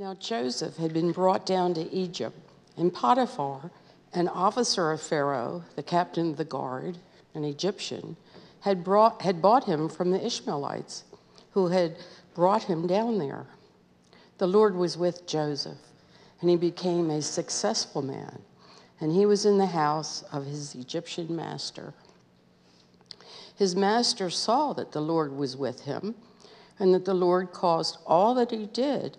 Now Joseph had been brought down to Egypt, and Potiphar, an officer of Pharaoh, the captain of the guard, an Egyptian, had, brought, had bought him from the Ishmaelites who had brought him down there. The Lord was with Joseph, and he became a successful man, and he was in the house of his Egyptian master. His master saw that the Lord was with him, and that the Lord caused all that he did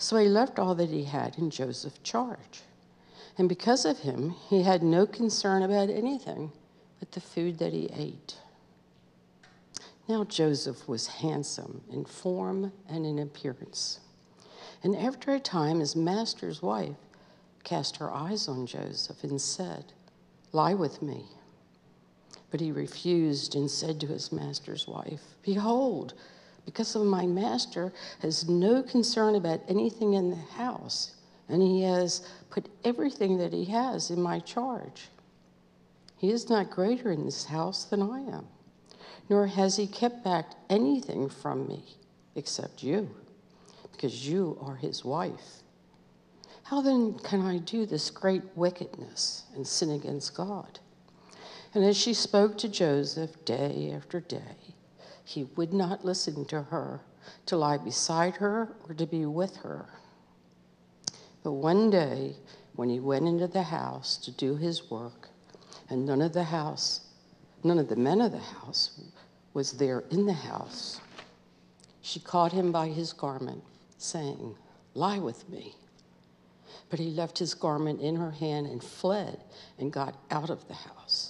So he left all that he had in Joseph's charge. And because of him, he had no concern about anything but the food that he ate. Now Joseph was handsome in form and in appearance. And after a time, his master's wife cast her eyes on Joseph and said, Lie with me. But he refused and said to his master's wife, Behold, because of my master has no concern about anything in the house, and he has put everything that he has in my charge. He is not greater in this house than I am nor has he kept back anything from me except you, because you are his wife. How then can I do this great wickedness and sin against God? And as she spoke to Joseph day after day, he would not listen to her to lie beside her or to be with her. But one day, when he went into the house to do his work, and none of the house, none of the men of the house was there in the house, she caught him by his garment, saying, Lie with me. But he left his garment in her hand and fled and got out of the house.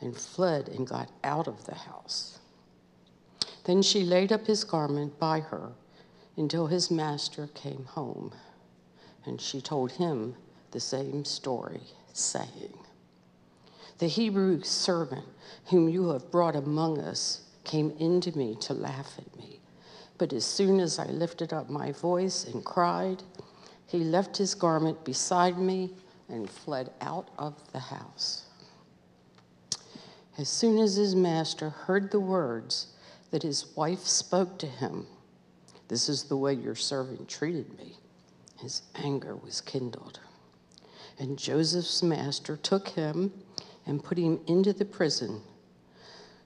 and fled and got out of the house. Then she laid up his garment by her until his master came home. And she told him the same story, saying, The Hebrew servant whom you have brought among us came into me to laugh at me. But as soon as I lifted up my voice and cried, he left his garment beside me and fled out of the house. As soon as his master heard the words that his wife spoke to him, This is the way your servant treated me, his anger was kindled. And Joseph's master took him and put him into the prison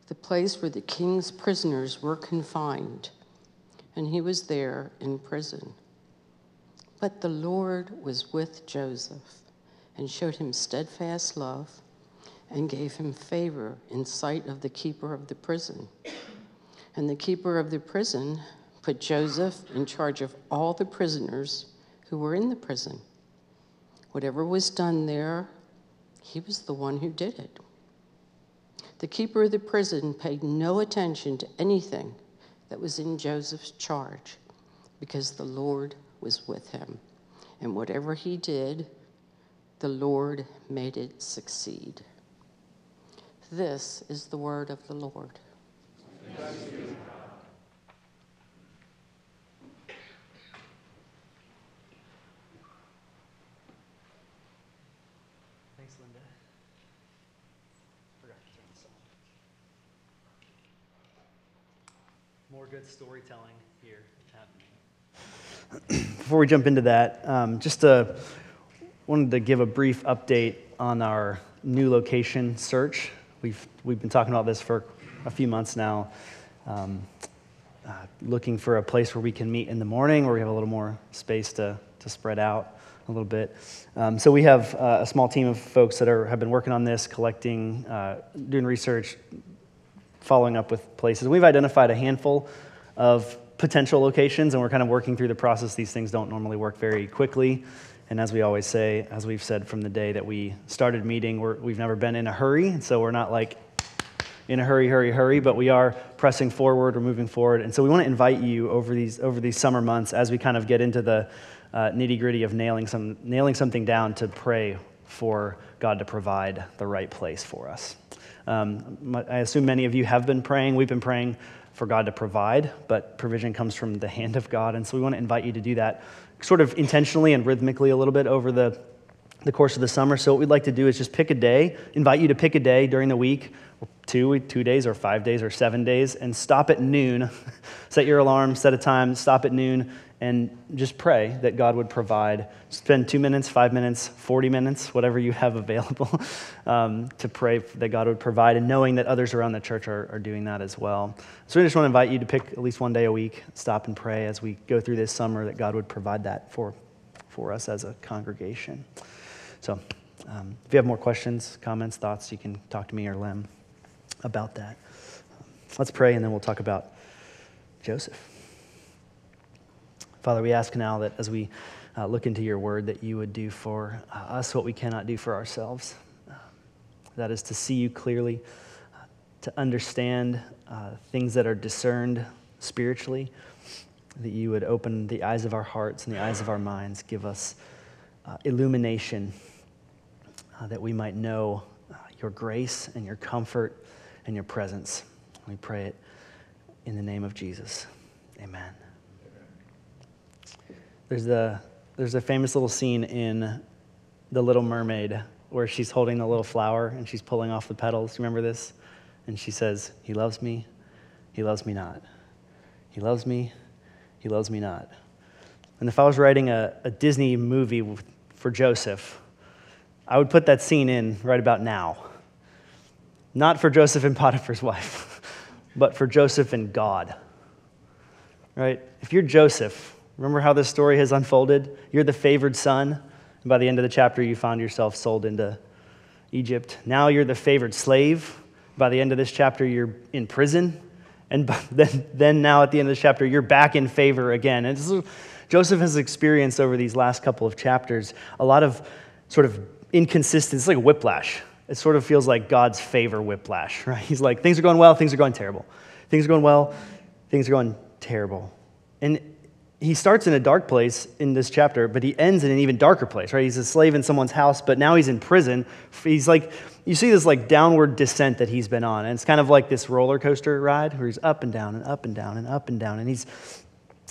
the place where the king's prisoners were confined, and he was there in prison. But the Lord was with Joseph and showed him steadfast love and gave him favor in sight of the keeper of the prison. And the keeper of the prison put Joseph in charge of all the prisoners who were in the prison. Whatever was done there, he was the one who did it. The keeper of the prison paid no attention to anything that was in Joseph's charge because the Lord was with him. And whatever he did, the Lord made it succeed. This is the word of the Lord. Thanks, Linda. More good storytelling here happening. Before we jump into that, um, just uh, wanted to give a brief update on our new location search. We've, we've been talking about this for a few months now, um, uh, looking for a place where we can meet in the morning, where we have a little more space to, to spread out. a little bit. Um, so we have uh, a small team of folks that are, have been working on this, collecting, uh, doing research, following up with places. We've identified a handful of potential locations, and we're kind of working through the process. These things don't normally work very quickly. And as we always say, as we've said from the day that we started meeting, we have never been in a hurry. So we're not like in a hurry, hurry, hurry, but we are pressing forward, we're moving forward. And so we want to invite you over these, over these summer months as we kind of get into the uh, nitty gritty of nailing, some, nailing something down to pray for God to provide the right place for us. Um, I assume many of you have been praying. We've been praying for God to provide, but provision comes from the hand of God. And so we want to invite you to do that sort of intentionally and rhythmically a little bit over the, the course of the summer. So what we'd like to do is just pick a day, invite you to pick a day during the week two, two days or five days or seven days, and stop at noon. set your alarm, set a time, stop at noon, and just pray that God would provide. Spend two minutes, five minutes, 40 minutes, whatever you have available, um, to pray that God would provide, and knowing that others around the church are, are doing that as well. So we just want to invite you to pick at least one day a week, stop and pray as we go through this summer that God would provide that for, for us as a congregation. So um, if you have more questions, comments, thoughts, you can talk to me or Lem about that. Let's pray and then we'll talk about Joseph. Father, we ask now that as we uh, look into your word, that you would do for uh, us what we cannot do for ourselves. Uh, that is to see you clearly, uh, to understand things that are discerned spiritually, that you would open the eyes of our hearts and the eyes of our minds, give us illumination, that we might know your grace and your comfort and your presence. We pray it in the name of Jesus. Amen. There's a, there's a famous little scene in The Little Mermaid where she's holding the little flower and she's pulling off the petals. You remember this? And she says, He loves me, He loves me not. He loves me, He loves me not. And if I was writing a, a Disney movie for Joseph, I would put that scene in right about now not for Joseph and Potiphar's wife, but for Joseph and God. Right? If you're Joseph, remember how this story has unfolded? You're the favored son. And by the end of the chapter, you found yourself sold into Egypt. Now you're the favored slave. By the end of this chapter, you're in prison. And then, then now at the end of the chapter, you're back in favor again. And is, Joseph has experienced over these last couple of chapters a lot of sort of inconsistency. It's like a whiplash it sort of feels like God's favor whiplash, right? He's like, things are going well, things are going terrible. Things are going well, things are going terrible. And he starts in a dark place in this chapter, but he ends in an even darker place, right? He's a slave in someone's house, but now he's in prison. He's like, you see this like downward descent that he's been on. And it's kind of like this roller coaster ride where he's up and down and up and down and up and down. And he's,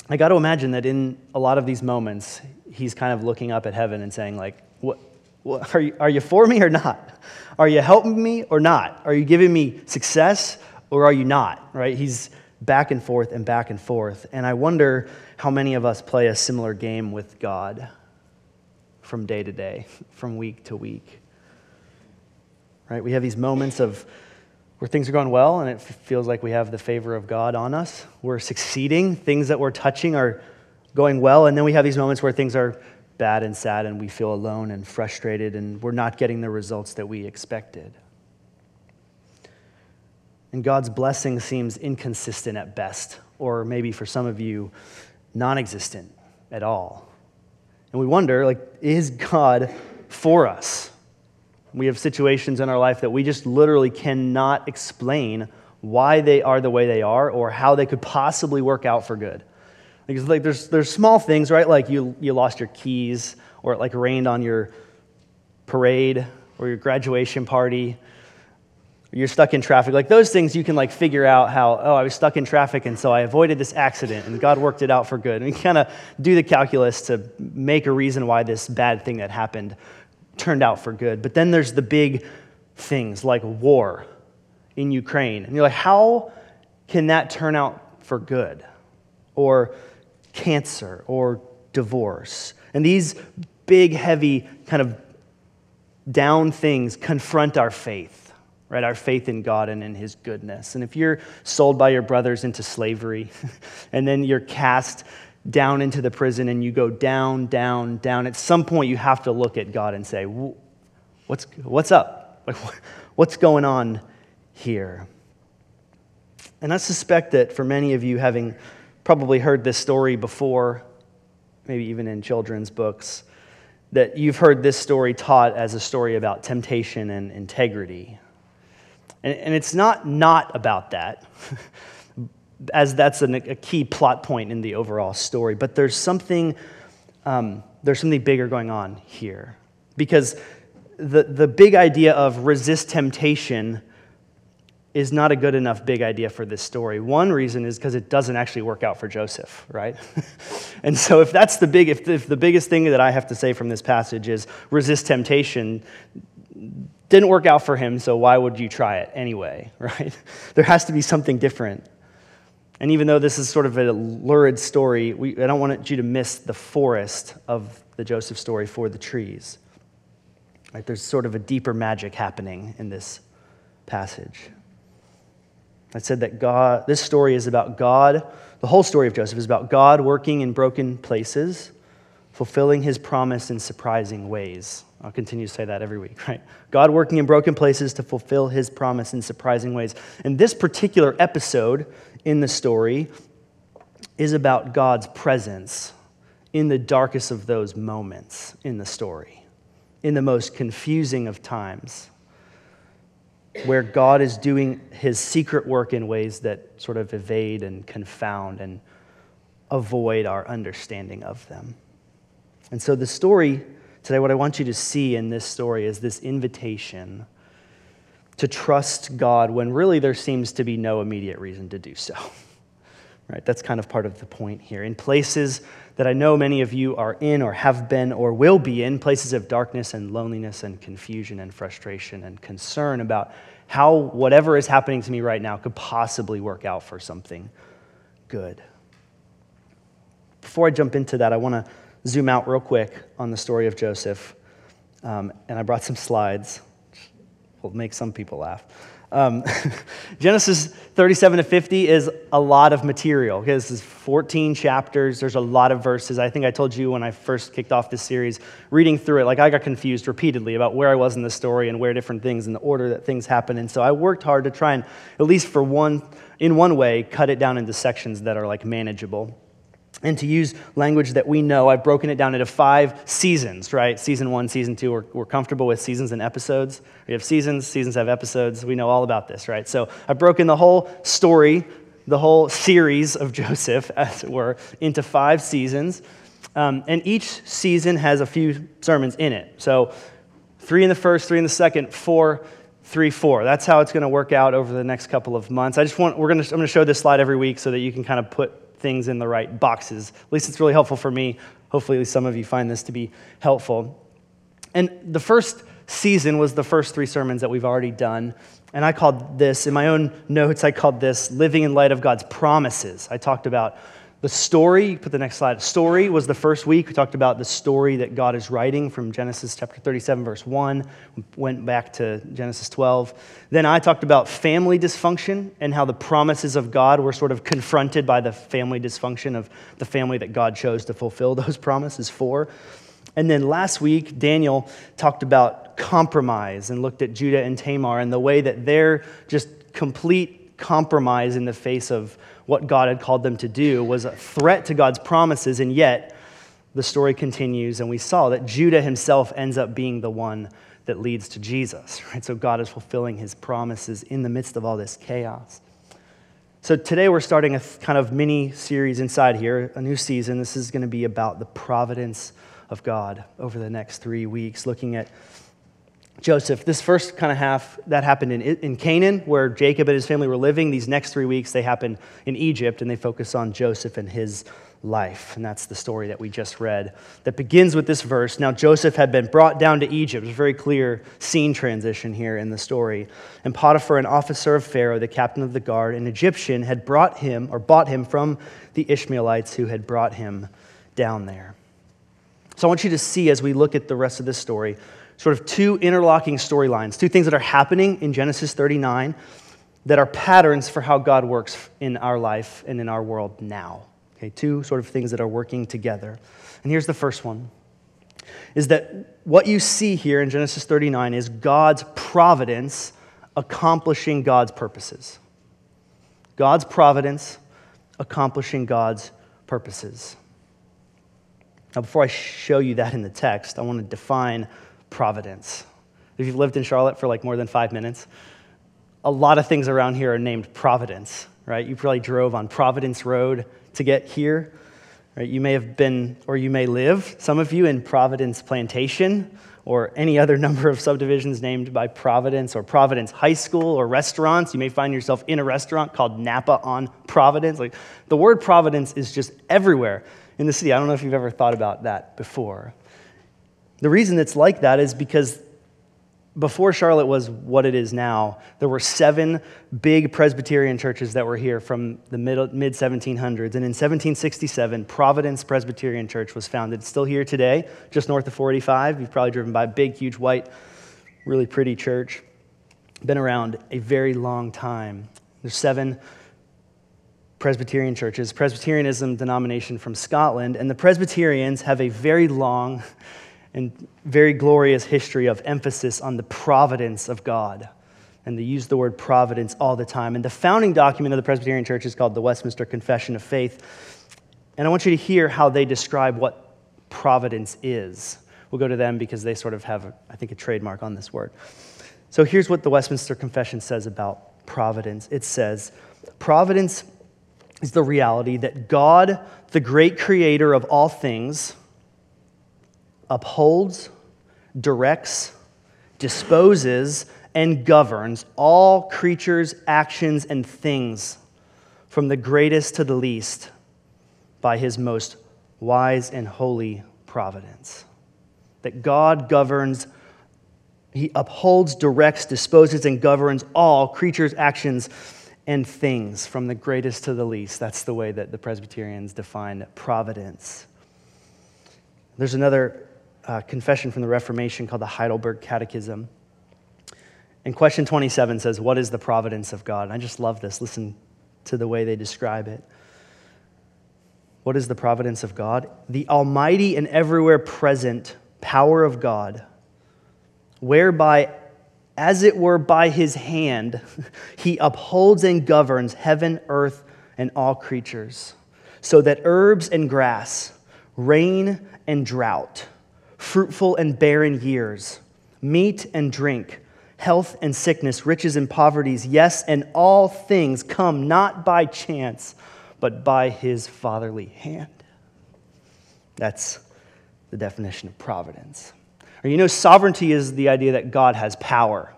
I got to imagine that in a lot of these moments, he's kind of looking up at heaven and saying, like, what, well, are, you, are you for me or not? Are you helping me or not? Are you giving me success or are you not? Right? He's back and forth and back and forth. And I wonder how many of us play a similar game with God from day to day, from week to week. Right? We have these moments of where things are going well and it feels like we have the favor of God on us. We're succeeding, things that we're touching are going well, and then we have these moments where things are bad and sad and we feel alone and frustrated and we're not getting the results that we expected. And God's blessing seems inconsistent at best, or maybe for some of you, non existent at all. And we wonder, like, is God for us? We have situations in our life that we just literally cannot explain why they are the way they are or how they could possibly work out for good. Because like there's, there's small things, right? Like you, you lost your keys, or it like rained on your parade, or your graduation party, you're stuck in traffic. Like those things you can like figure out how, oh, I was stuck in traffic, and so I avoided this accident, and God worked it out for good. And you kind of do the calculus to make a reason why this bad thing that happened turned out for good. But then there's the big things like war in Ukraine. And you're like, how can that turn out for good? Or cancer or divorce. And these big, heavy, kind of down things confront our faith, right? Our faith in God and in His goodness. And if you're sold by your brothers into slavery, and then you're cast down into the prison and you go down, down, down, at some point you have to look at God and say, What's, what's up? Like, what's going on here? And I suspect that for many of you, having probably heard this story before, maybe even in children's books, that you've heard this story taught as a story about temptation and integrity. And, and it's not not about that, as that's an, a key plot point in the overall story, but there's something, um, there's something bigger going on here. Because the, the big idea of resist temptation is not a good enough big idea for this story. One reason is because it doesn't actually work out for Joseph, right? and so if that's the big, if the, if the biggest thing that I have to say from this passage is resist temptation, didn't work out for him, so why would you try it anyway, right? There has to be something different. And even though this is sort of a lurid story, we, I don't want you to miss the forest of the Joseph story for the trees. Right? There's sort of a deeper magic happening in this passage. I said that God, this story is about God, the whole story of Joseph is about God working in broken places, fulfilling his promise in surprising ways. I'll continue to say that every week, right? God working in broken places to fulfill his promise in surprising ways. And this particular episode in the story is about God's presence in the darkest of those moments in the story, in the most confusing of times where God is doing his secret work in ways that sort of evade and confound and avoid our understanding of them. And so, the story today, what I want you to see in this story is this invitation to trust God when really there seems to be no immediate reason to do so. Right? That's kind of part of the point here. In places that I know many of you are in or have been or will be in, places of darkness and loneliness and confusion and frustration and concern about how whatever is happening to me right now could possibly work out for something good. Before I jump into that, I want to zoom out real quick on the story of Joseph. Um, and I brought some slides, which will make some people laugh. Um, Genesis 37 to 50 is a lot of material. Okay, this is 14 chapters. There's a lot of verses. I think I told you when I first kicked off this series, reading through it, like I got confused repeatedly about where I was in the story and where different things and the order that things happen. And so I worked hard to try and, at least for one, in one way, cut it down into sections that are like manageable and to use language that we know, I've broken it down into five seasons, right? Season one, season two, we're, we're, comfortable with seasons and episodes. We have seasons, seasons have episodes. We know all about this, right? So I've broken the whole story, the whole series of Joseph, as it were, into five seasons. Um, and each season has a few sermons in it. So three in the first, three in the second, four three, four. That's how it's going to work out over the next couple of months. I just want, we're going to, I'm going to show this slide every week so that you can kind of put things in the right boxes. At least it's really helpful for me. Hopefully, some of you find this to be helpful. And the first season was the first three sermons that we've already done. And I called this, in my own notes, I called this Living in Light of God's Promises. I talked about the story, put the next slide. Story was the first week. We talked about the story that God is writing from Genesis chapter 37, verse 1. Went back to Genesis 12. Then I talked about family dysfunction and how the promises of God were sort of confronted by the family dysfunction of the family that God chose to fulfill those promises for. And then last week, Daniel talked about compromise and looked at Judah and Tamar and the way that they're just complete compromise in the face of what God had called them to do was a threat to God's promises, and yet the story continues, and we saw that Judah himself ends up being the one that leads to Jesus. Right? So God is fulfilling his promises in the midst of all this chaos. So today we're starting a kind of mini series inside here, a new season. This is going to be about the providence of God over the next three weeks, looking at Joseph. This first kind of half, that happened in, in Canaan, where Jacob and his family were living. These next three weeks, they happen in Egypt, and they focus on Joseph and his life. And that's the story that we just read that begins with this verse. Now, Joseph had been brought down to Egypt. There's a very clear scene transition here in the story. And Potiphar, an officer of Pharaoh, the captain of the guard, an Egyptian, had brought him or bought him from the Ishmaelites who had brought him down there. So I want you to see as we look at the rest of this story sort of two interlocking storylines, two things that are happening in Genesis 39 that are patterns for how God works in our life and in our world now. Okay, two sort of things that are working together. And here's the first one is that what you see here in Genesis 39 is God's providence accomplishing God's purposes. God's providence accomplishing God's purposes. Now, before I show you that in the text, I want to define providence. If you've lived in Charlotte for like more than five minutes, a lot of things around here are named Providence, right? You probably drove on Providence Road to get here. Right? You may have been, or you may live, some of you, in Providence Plantation or any other number of subdivisions named by Providence or Providence High School or restaurants. You may find yourself in a restaurant called Napa on Providence. Like the word Providence is just everywhere in the city. I don't know if you've ever thought about that before. The reason it's like that is because before Charlotte was what it is now, there were seven big Presbyterian churches that were here from the mid 1700s. And in 1767, Providence Presbyterian Church was founded. It's still here today, just north of 485. You've probably driven by a big, huge, white, really pretty church. Been around a very long time. There's seven Presbyterian churches, Presbyterianism denomination from Scotland, and the Presbyterians have a very long and very glorious history of emphasis on the providence of God. And they use the word providence all the time. And the founding document of the Presbyterian Church is called the Westminster Confession of Faith. And I want you to hear how they describe what providence is. We'll go to them because they sort of have, I think, a trademark on this word. So here's what the Westminster Confession says about providence it says, Providence is the reality that God, the great creator of all things, upholds, directs, disposes, and governs all creatures, actions, and things, from the greatest to the least, by his most wise and holy providence. That God governs, he upholds, directs, disposes, and governs all creatures, actions, and things, from the greatest to the least. That's the way that the Presbyterians define providence. There's another uh, confession from the Reformation called the Heidelberg Catechism. And question 27 says, What is the providence of God? And I just love this. Listen to the way they describe it. What is the providence of God? The almighty and everywhere present power of God, whereby, as it were by his hand, he upholds and governs heaven, earth, and all creatures, so that herbs and grass, rain and drought, fruitful and barren years, meat and drink, health and sickness, riches and poverties, yes, and all things come not by chance, but by his fatherly hand. That's the definition of providence. Or you know, sovereignty is the idea that God has power.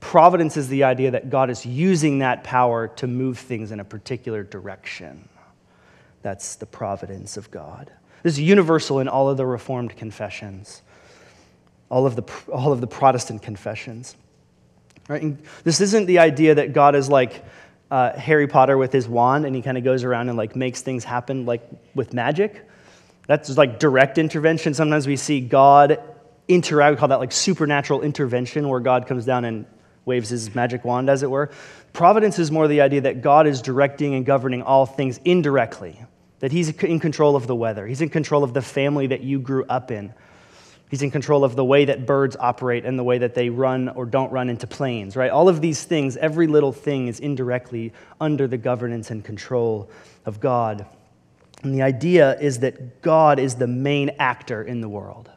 Providence is the idea that God is using that power to move things in a particular direction. That's the providence of God. This is universal in all of the Reformed confessions, all of the, all of the Protestant confessions. Right? And this isn't the idea that God is like uh, Harry Potter with his wand and he kind of goes around and like makes things happen like with magic. That's like direct intervention. Sometimes we see God interact, we call that like supernatural intervention, where God comes down and waves his magic wand, as it were. Providence is more the idea that God is directing and governing all things indirectly that He's in control of the weather, He's in control of the family that you grew up in. He's in control of the way that birds operate and the way that they run or don't run into planes, right? All of these things, every little thing is indirectly under the governance and control of God. And the idea is that God is the main actor in the world,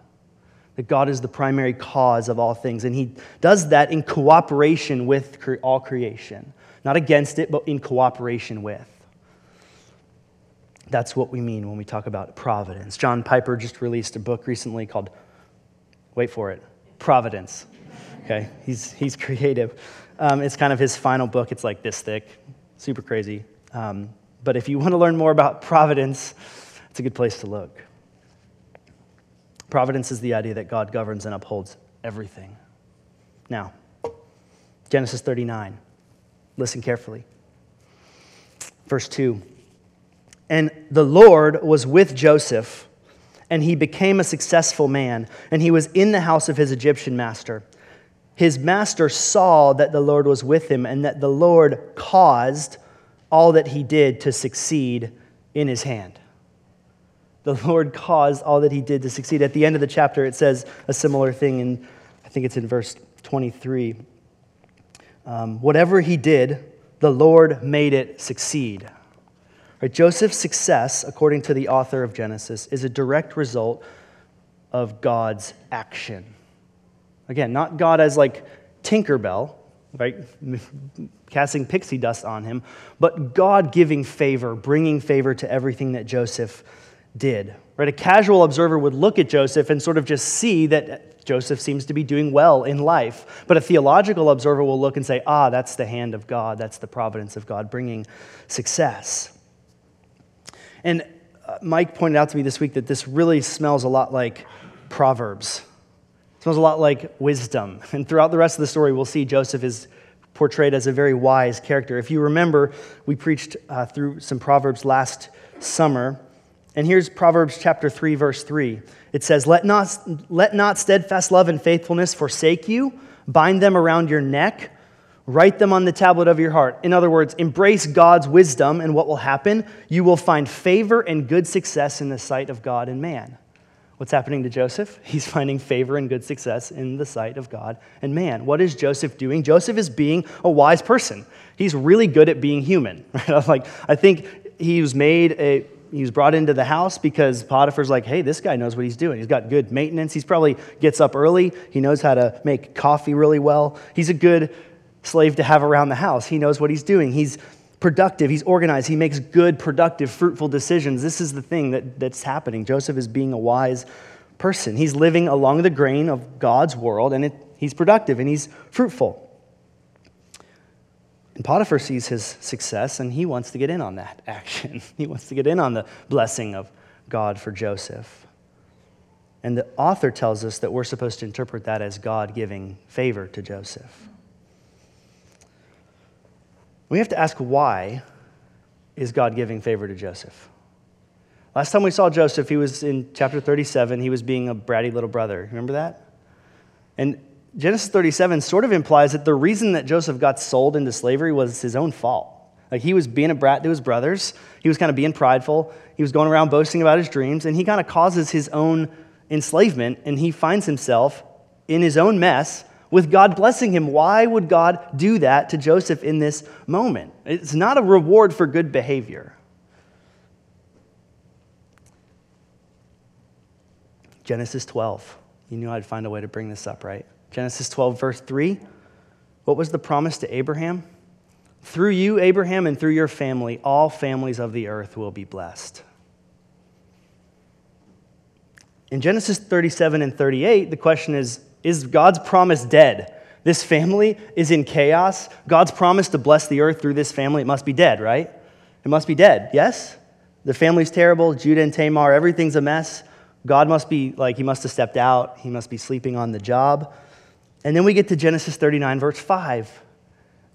that God is the primary cause of all things. And He does that in cooperation with all creation, not against it, but in cooperation with. That's what we mean when we talk about providence. John Piper just released a book recently called, wait for it, Providence. Okay, he's, he's creative. Um, it's kind of his final book. It's like this thick, super crazy. Um, but if you want to learn more about providence, it's a good place to look. Providence is the idea that God governs and upholds everything. Now, Genesis 39. Listen carefully. Verse 2. And the Lord was with Joseph, and he became a successful man, and he was in the house of his Egyptian master. His master saw that the Lord was with him, and that the Lord caused all that he did to succeed in his hand. The Lord caused all that he did to succeed. At the end of the chapter, it says a similar thing, and I think it's in verse 23. Um, Whatever he did, the Lord made it succeed. Right, Joseph's success, according to the author of Genesis, is a direct result of God's action. Again, not God as like Tinkerbell, right, casting pixie dust on him, but God giving favor, bringing favor to everything that Joseph did. Right? A casual observer would look at Joseph and sort of just see that Joseph seems to be doing well in life. But a theological observer will look and say, ah, that's the hand of God, that's the providence of God bringing success. And uh, Mike pointed out to me this week that this really smells a lot like Proverbs. It smells a lot like wisdom. And throughout the rest of the story, we'll see Joseph is portrayed as a very wise character. If you remember, we preached uh, through some Proverbs last summer. And here's Proverbs chapter 3, verse 3. It says, Let not, let not steadfast love and faithfulness forsake you, bind them around your neck Write them on the tablet of your heart. In other words, embrace God's wisdom, and what will happen? You will find favor and good success in the sight of God and man. What's happening to Joseph? He's finding favor and good success in the sight of God and man. What is Joseph doing? Joseph is being a wise person. He's really good at being human. Right? Like I think he was made a he was brought into the house because Potiphar's like, hey, this guy knows what he's doing. He's got good maintenance. He's probably gets up early. He knows how to make coffee really well. He's a good slave to have around the house. He knows what he's doing. He's productive. He's organized. He makes good, productive, fruitful decisions. This is the thing that, that's happening. Joseph is being a wise person. He's living along the grain of God's world, and it, he's productive and he's fruitful. And Potiphar sees his success, and he wants to get in on that action. he wants to get in on the blessing of God for Joseph. And the author tells us that we're supposed to interpret that as God giving favor to Joseph. We have to ask why is God giving favor to Joseph? Last time we saw Joseph, he was in chapter 37. He was being a bratty little brother. Remember that? And Genesis 37 sort of implies that the reason that Joseph got sold into slavery was his own fault. Like he was being a brat to his brothers, he was kind of being prideful, he was going around boasting about his dreams, and he kind of causes his own enslavement, and he finds himself in his own mess with God blessing him. Why would God do that to Joseph in this moment? It's not a reward for good behavior. Genesis 12. You knew I'd find a way to bring this up, right? Genesis 12, verse 3. What was the promise to Abraham? Through you, Abraham, and through your family, all families of the earth will be blessed. In Genesis 37 and 38, the question is is God's promise dead? This family is in chaos. God's promise to bless the earth through this family, it must be dead, right? It must be dead, yes? The family's terrible. Judah and Tamar, everything's a mess. God must be like, he must have stepped out. He must be sleeping on the job. And then we get to Genesis 39, verse 5.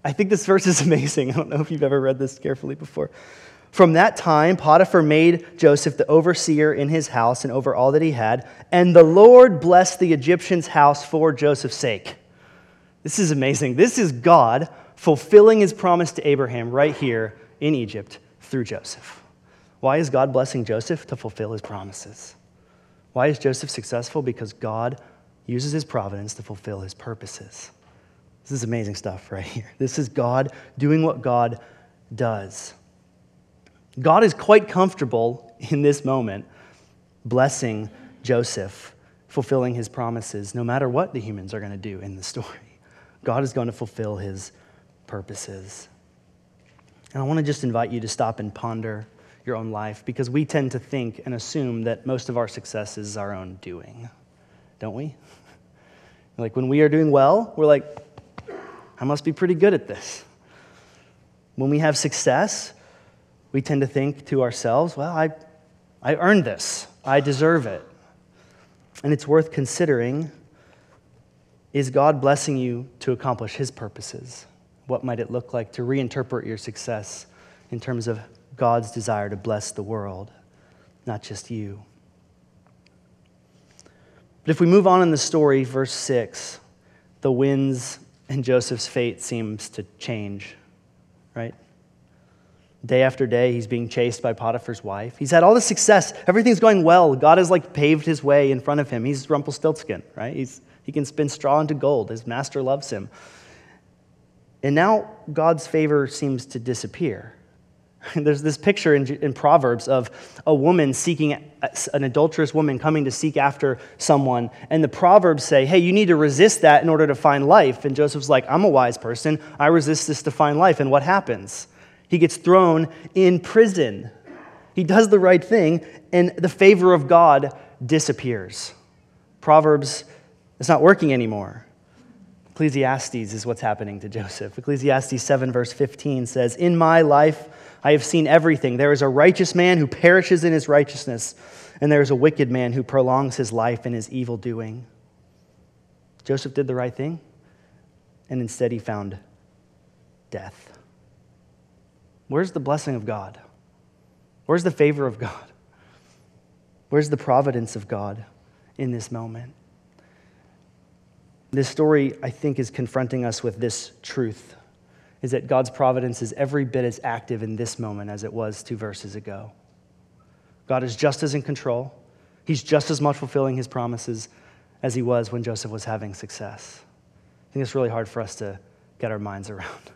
I think this verse is amazing. I don't know if you've ever read this carefully before. From that time, Potiphar made Joseph the overseer in his house and over all that he had, and the Lord blessed the Egyptian's house for Joseph's sake. This is amazing. This is God fulfilling his promise to Abraham right here in Egypt through Joseph. Why is God blessing Joseph? To fulfill his promises. Why is Joseph successful? Because God uses his providence to fulfill his purposes. This is amazing stuff right here. This is God doing what God does. God is quite comfortable in this moment blessing Joseph, fulfilling his promises, no matter what the humans are going to do in the story. God is going to fulfill his purposes. And I want to just invite you to stop and ponder your own life because we tend to think and assume that most of our success is our own doing, don't we? Like when we are doing well, we're like, I must be pretty good at this. When we have success, we tend to think to ourselves, well, I, I earned this, I deserve it. And it's worth considering is God blessing you to accomplish His purposes? What might it look like to reinterpret your success in terms of God's desire to bless the world, not just you? But if we move on in the story, verse 6, the winds and Joseph's fate seems to change, right? Day after day, he's being chased by Potiphar's wife. He's had all this success. Everything's going well. God has like paved his way in front of him. He's Rumpelstiltskin, right? He's, he can spin straw into gold. His master loves him. And now God's favor seems to disappear. There's this picture in, in, Proverbs of a woman seeking, uh, an adulterous woman coming to seek after someone. And the Proverbs say, hey, you need to resist that in order to find life. And Joseph's like, I'm a wise person. I resist this to find life. And what happens? He gets thrown in prison. He does the right thing, and the favor of God disappears. Proverbs, it's not working anymore. Ecclesiastes is what's happening to Joseph. Ecclesiastes 7, verse 15 says, In my life I have seen everything. There is a righteous man who perishes in his righteousness, and there is a wicked man who prolongs his life in his evil doing. Joseph did the right thing, and instead he found death. Where's the blessing of God? Where's the favor of God? Where's the providence of God in this moment? This story, I think, is confronting us with this truth is that God's providence is every bit as active in this moment as it was two verses ago. God is just as in control. He's just as much fulfilling his promises as he was when Joseph was having success. I think it's really hard for us to get our minds around.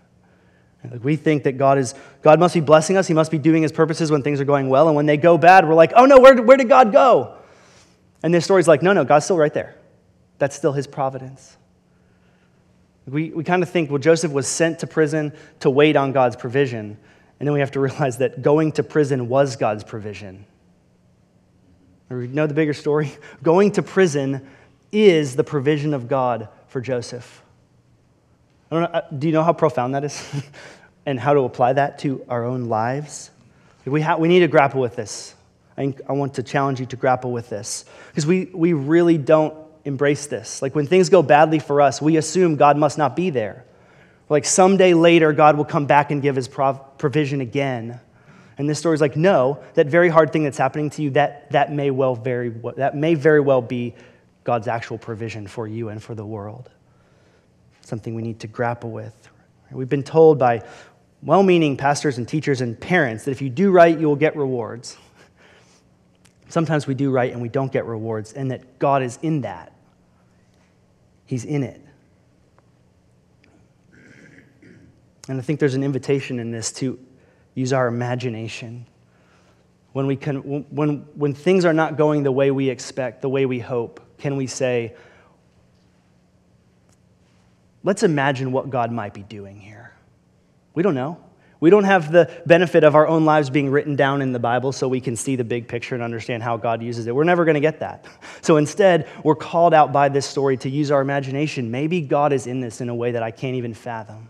We think that God is God must be blessing us. He must be doing his purposes when things are going well. And when they go bad, we're like, oh no, where, where did God go? And this story's like, no, no, God's still right there. That's still his providence. We, we kind of think, well, Joseph was sent to prison to wait on God's provision. And then we have to realize that going to prison was God's provision. Or you know the bigger story? Going to prison is the provision of God for Joseph. Know, uh, do you know how profound that is? and how to apply that to our own lives? We, ha- we need to grapple with this. I, I want to challenge you to grapple with this because we, we really don't embrace this. Like when things go badly for us, we assume God must not be there. Like someday later, God will come back and give his prov- provision again. And this story is like, no, that very hard thing that's happening to you, that, that, may well very, that may very well be God's actual provision for you and for the world something we need to grapple with. We've been told by well meaning pastors and teachers and parents that if you do right, you will get rewards. Sometimes we do right and we don't get rewards, and that God is in that. He's in it. And I think there's an invitation in this to use our imagination. When, we can, when, when things are not going the way we expect, the way we hope, can we say, Let's imagine what God might be doing here. We don't know. We don't have the benefit of our own lives being written down in the Bible so we can see the big picture and understand how God uses it. We're never going to get that. So instead, we're called out by this story to use our imagination. Maybe God is in this in a way that I can't even fathom.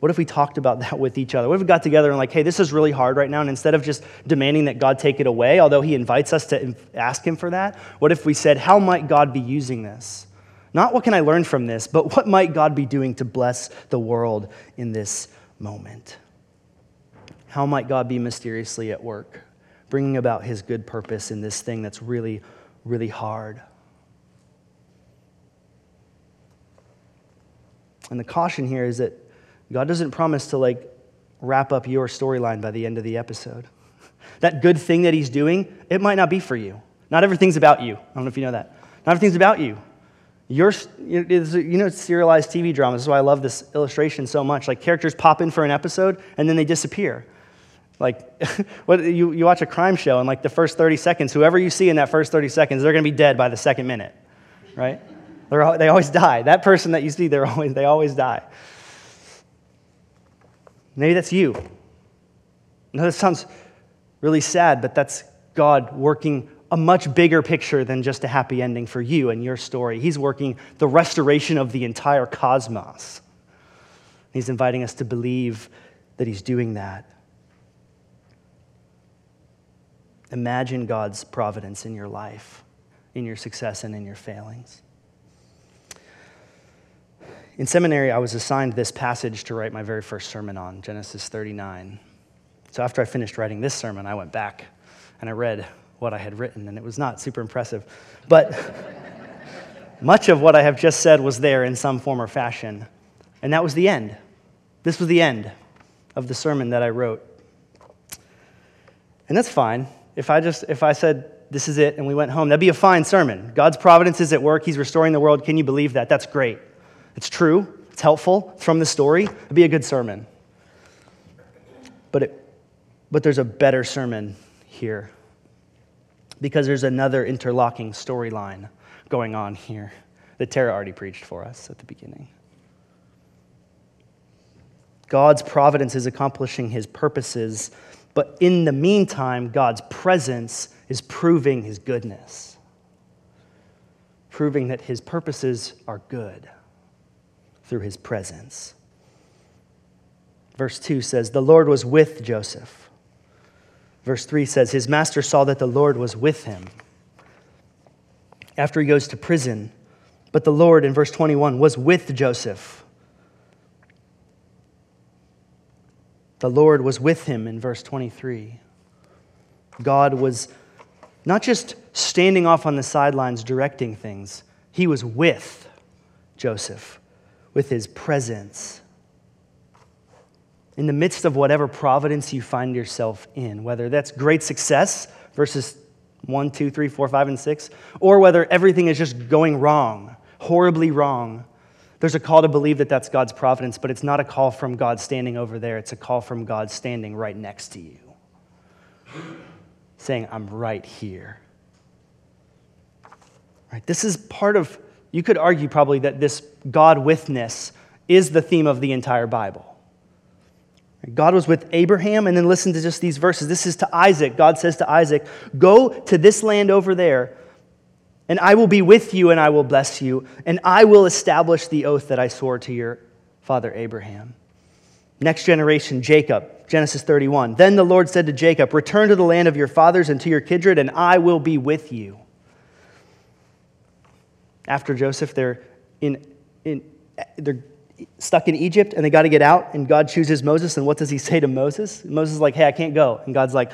What if we talked about that with each other? What if we got together and, like, hey, this is really hard right now, and instead of just demanding that God take it away, although He invites us to ask Him for that, what if we said, how might God be using this? Not what can I learn from this, but what might God be doing to bless the world in this moment? How might God be mysteriously at work, bringing about his good purpose in this thing that's really, really hard? And the caution here is that God doesn't promise to like wrap up your storyline by the end of the episode. That good thing that he's doing, it might not be for you. Not everything's about you. I don't know if you know that. Not everything's about you. You know, serialized TV dramas. This is why I love this illustration so much. Like characters pop in for an episode and then they disappear. Like, what, you, you watch a crime show and like the first 30 seconds, whoever you see in that first 30 seconds, they're going to be dead by the second minute, right? They're, they always die. That person that you see, they're always, they always die. Maybe that's you. No, that sounds really sad, but that's God working a much bigger picture than just a happy ending for you and your story. He's working the restoration of the entire cosmos. He's inviting us to believe that He's doing that. Imagine God's providence in your life, in your success, and in your failings. In seminary, I was assigned this passage to write my very first sermon on, Genesis 39. So after I finished writing this sermon, I went back and I read what I had written, and it was not super impressive. But much of what I have just said was there in some form or fashion. And that was the end. This was the end. of the sermon that I wrote. And that's fine. If I just if I said this is it and we went home, that'd be a fine sermon. God's providence is at work. He's restoring the world. Can you believe that? That's great. It's true. It's helpful. It's from the story. It'd be a good sermon. But it but there's a better sermon here. Because there's another interlocking storyline going on here that Tara already preached for us at the beginning. God's providence is accomplishing his purposes, but in the meantime, God's presence is proving his goodness, proving that his purposes are good through his presence. Verse 2 says, The Lord was with Joseph. Verse 3 says, His master saw that the Lord was with him. After he goes to prison, but the Lord, in verse 21, was with Joseph The Lord was with him in verse 23. God was not just standing off on the sidelines directing things, he was with Joseph, with his presence. In the midst of whatever providence you find yourself in, whether that's great success, verses 1, 2, 3, 4, 5, and 6, or whether everything is just going wrong, horribly wrong, there's a call to believe that that's God's providence, but it's not a call from God standing over there. It's a call from God standing right next to you, saying, I'm right here. Right? This is part of, you could argue probably that this God withness is the theme of the entire Bible. God was with Abraham, and then listen to just these verses. This is to Isaac. God says to Isaac, Go to this land over there and I will be with you and I will bless you, and I will establish the oath that I swore to your father Abraham. Next generation, Jacob, Genesis 31. Then the Lord said to Jacob, Return to the land of your fathers and to your kindred, and I will be with you. After Joseph, they're, in, in, they're stuck in Egypt and they got to get out, and God chooses Moses. And what does he say to Moses? Moses is like, Hey, I can't go. And God's like,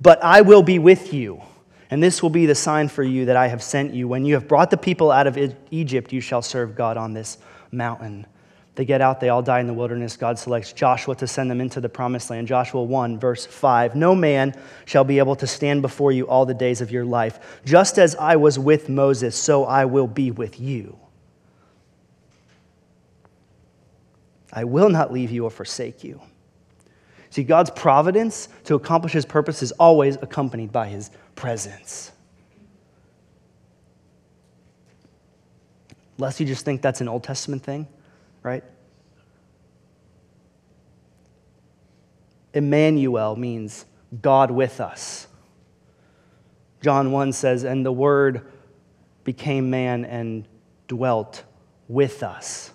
But I will be with you. And this will be the sign for you that I have sent you. When you have brought the people out of Egypt, you shall serve God on this mountain. They get out, they all die in the wilderness. God selects Joshua to send them into the promised land. Joshua 1, verse 5 No man shall be able to stand before you all the days of your life. Just as I was with Moses, so I will be with you. I will not leave you or forsake you. See, God's providence to accomplish his purpose is always accompanied by his presence. Lest you just think that's an Old Testament thing, right? Emmanuel means God with us. John 1 says, And the Word became man and dwelt with us.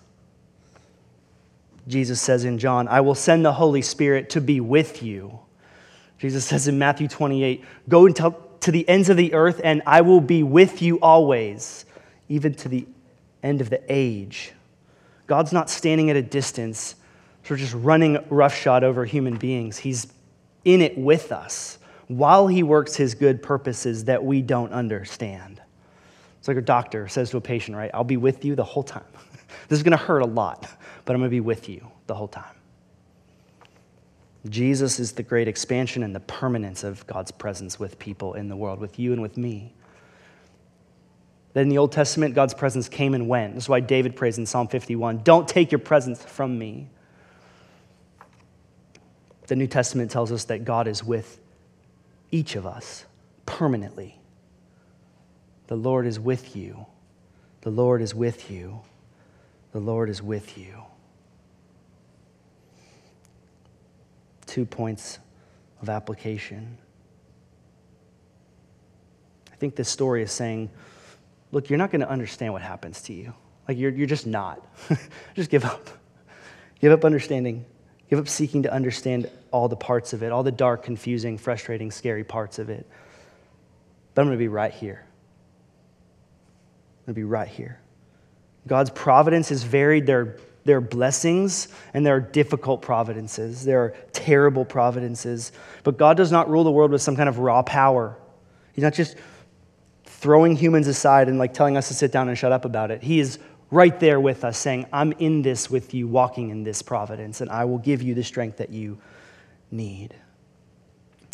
Jesus says in John, I will send the Holy Spirit to be with you. Jesus says in Matthew 28, Go and tell, to the ends of the earth, and I will be with you always, even to the end of the age. God's not standing at a distance, of just running roughshod over human beings. He's in it with us while he works his good purposes that we don't understand. It's like a doctor says to a patient, right? I'll be with you the whole time. this is going to hurt a lot, but I'm going to be with you the whole time. Jesus is the great expansion and the permanence of God's presence with people in the world, with you and with me. That in the Old Testament, God's presence came and went. That's why David prays in Psalm 51 Don't take your presence from me. The New Testament tells us that God is with each of us permanently. The Lord is with you. The Lord is with you. The Lord is with you. Two points of application. I think this story is saying, look, you're not going to understand what happens to you. Like, you're, you're just not. just give up. Give up understanding. Give up seeking to understand all the parts of it, all the dark, confusing, frustrating, scary parts of it. But I'm going to be right here. I'm going to be right here. God's providence is varied. There there are blessings and there are difficult providences. There are terrible providences. But God does not rule the world with some kind of raw power. He's not just throwing humans aside and like telling us to sit down and shut up about it. He is right there with us, saying, I'm in this with you, walking in this providence, and I will give you the strength that you need.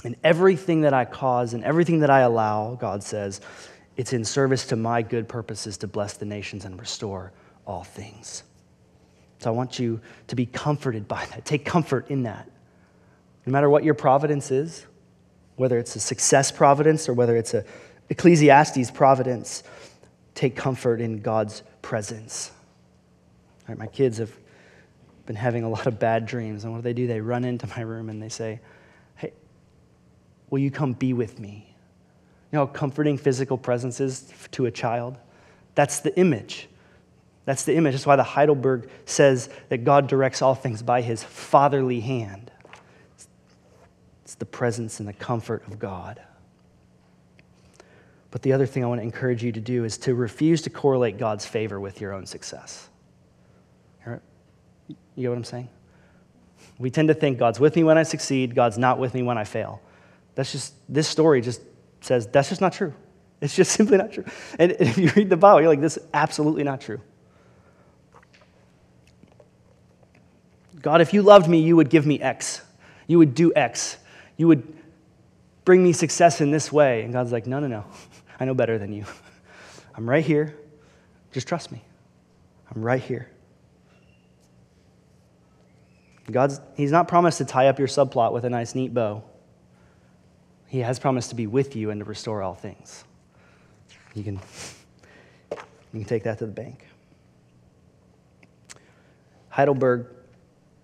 And everything that I cause and everything that I allow, God says, it's in service to my good purposes to bless the nations and restore all things. So I want you to be comforted by that. Take comfort in that. No matter what your providence is, whether it's a success providence or whether it's a Ecclesiastes providence, take comfort in God's presence. All right, my kids have been having a lot of bad dreams, and what do they do? They run into my room and they say, Hey, will you come be with me? You know how comforting physical presence is to a child? That's the image. That's the image. That's why the Heidelberg says that God directs all things by his fatherly hand. It's the presence and the comfort of God. But the other thing I want to encourage you to do is to refuse to correlate God's favor with your own success. You get what I'm saying? We tend to think God's with me when I succeed, God's not with me when I fail. That's just, this story just says that's just not true. It's just simply not true. And if you read the Bible, you're like, this is absolutely not true. God, if you loved me, you would give me X. You would do X. You would bring me success in this way. And God's like, no, no, no. I know better than you. I'm right here. Just trust me. I'm right here. God's, he's not promised to tie up your subplot with a nice, neat bow. He has promised to be with you and to restore all things. You can, you can take that to the bank. Heidelberg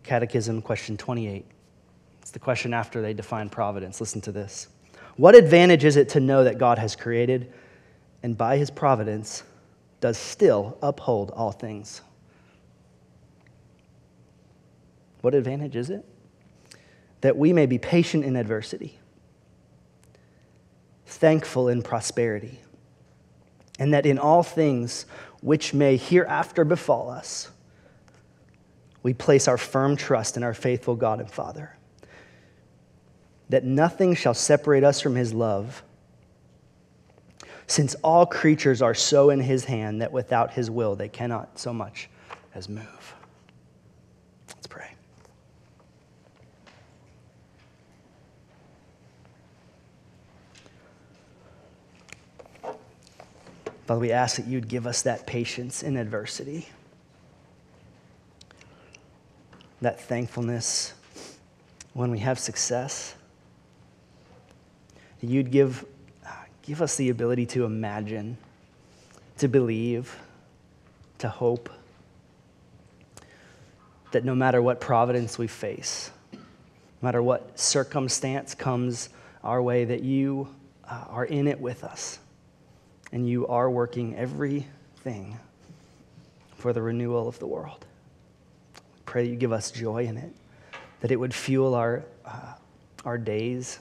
Catechism, question 28. It's the question after they define providence. Listen to this. What advantage is it to know that God has created and by his providence does still uphold all things? What advantage is it? That we may be patient in adversity, thankful in prosperity, and that in all things which may hereafter befall us, we place our firm trust in our faithful God and Father that nothing shall separate us from his love, since all creatures are so in his hand that without his will they cannot so much as move. Let's pray. Father, we ask that you'd give us that patience in adversity, that thankfulness when we have success you'd give, give us the ability to imagine, to believe, to hope that no matter what providence we face, no matter what circumstance comes our way, that you uh, are in it with us and you are working everything for the renewal of the world. Pray that you give us joy in it, that it would fuel our, uh, our days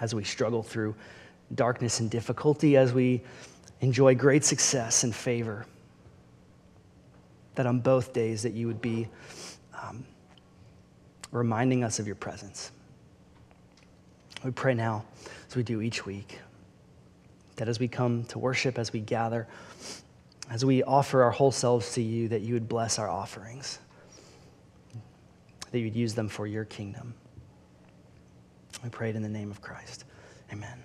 as we struggle through darkness and difficulty, as we enjoy great success and favor. That on both days that you would be um, reminding us of your presence. We pray now, as we do each week, that as we come to worship, as we gather, as we offer our whole selves to you, that you would bless our offerings, that you'd use them for your kingdom. We pray it in the name of Christ. Amen.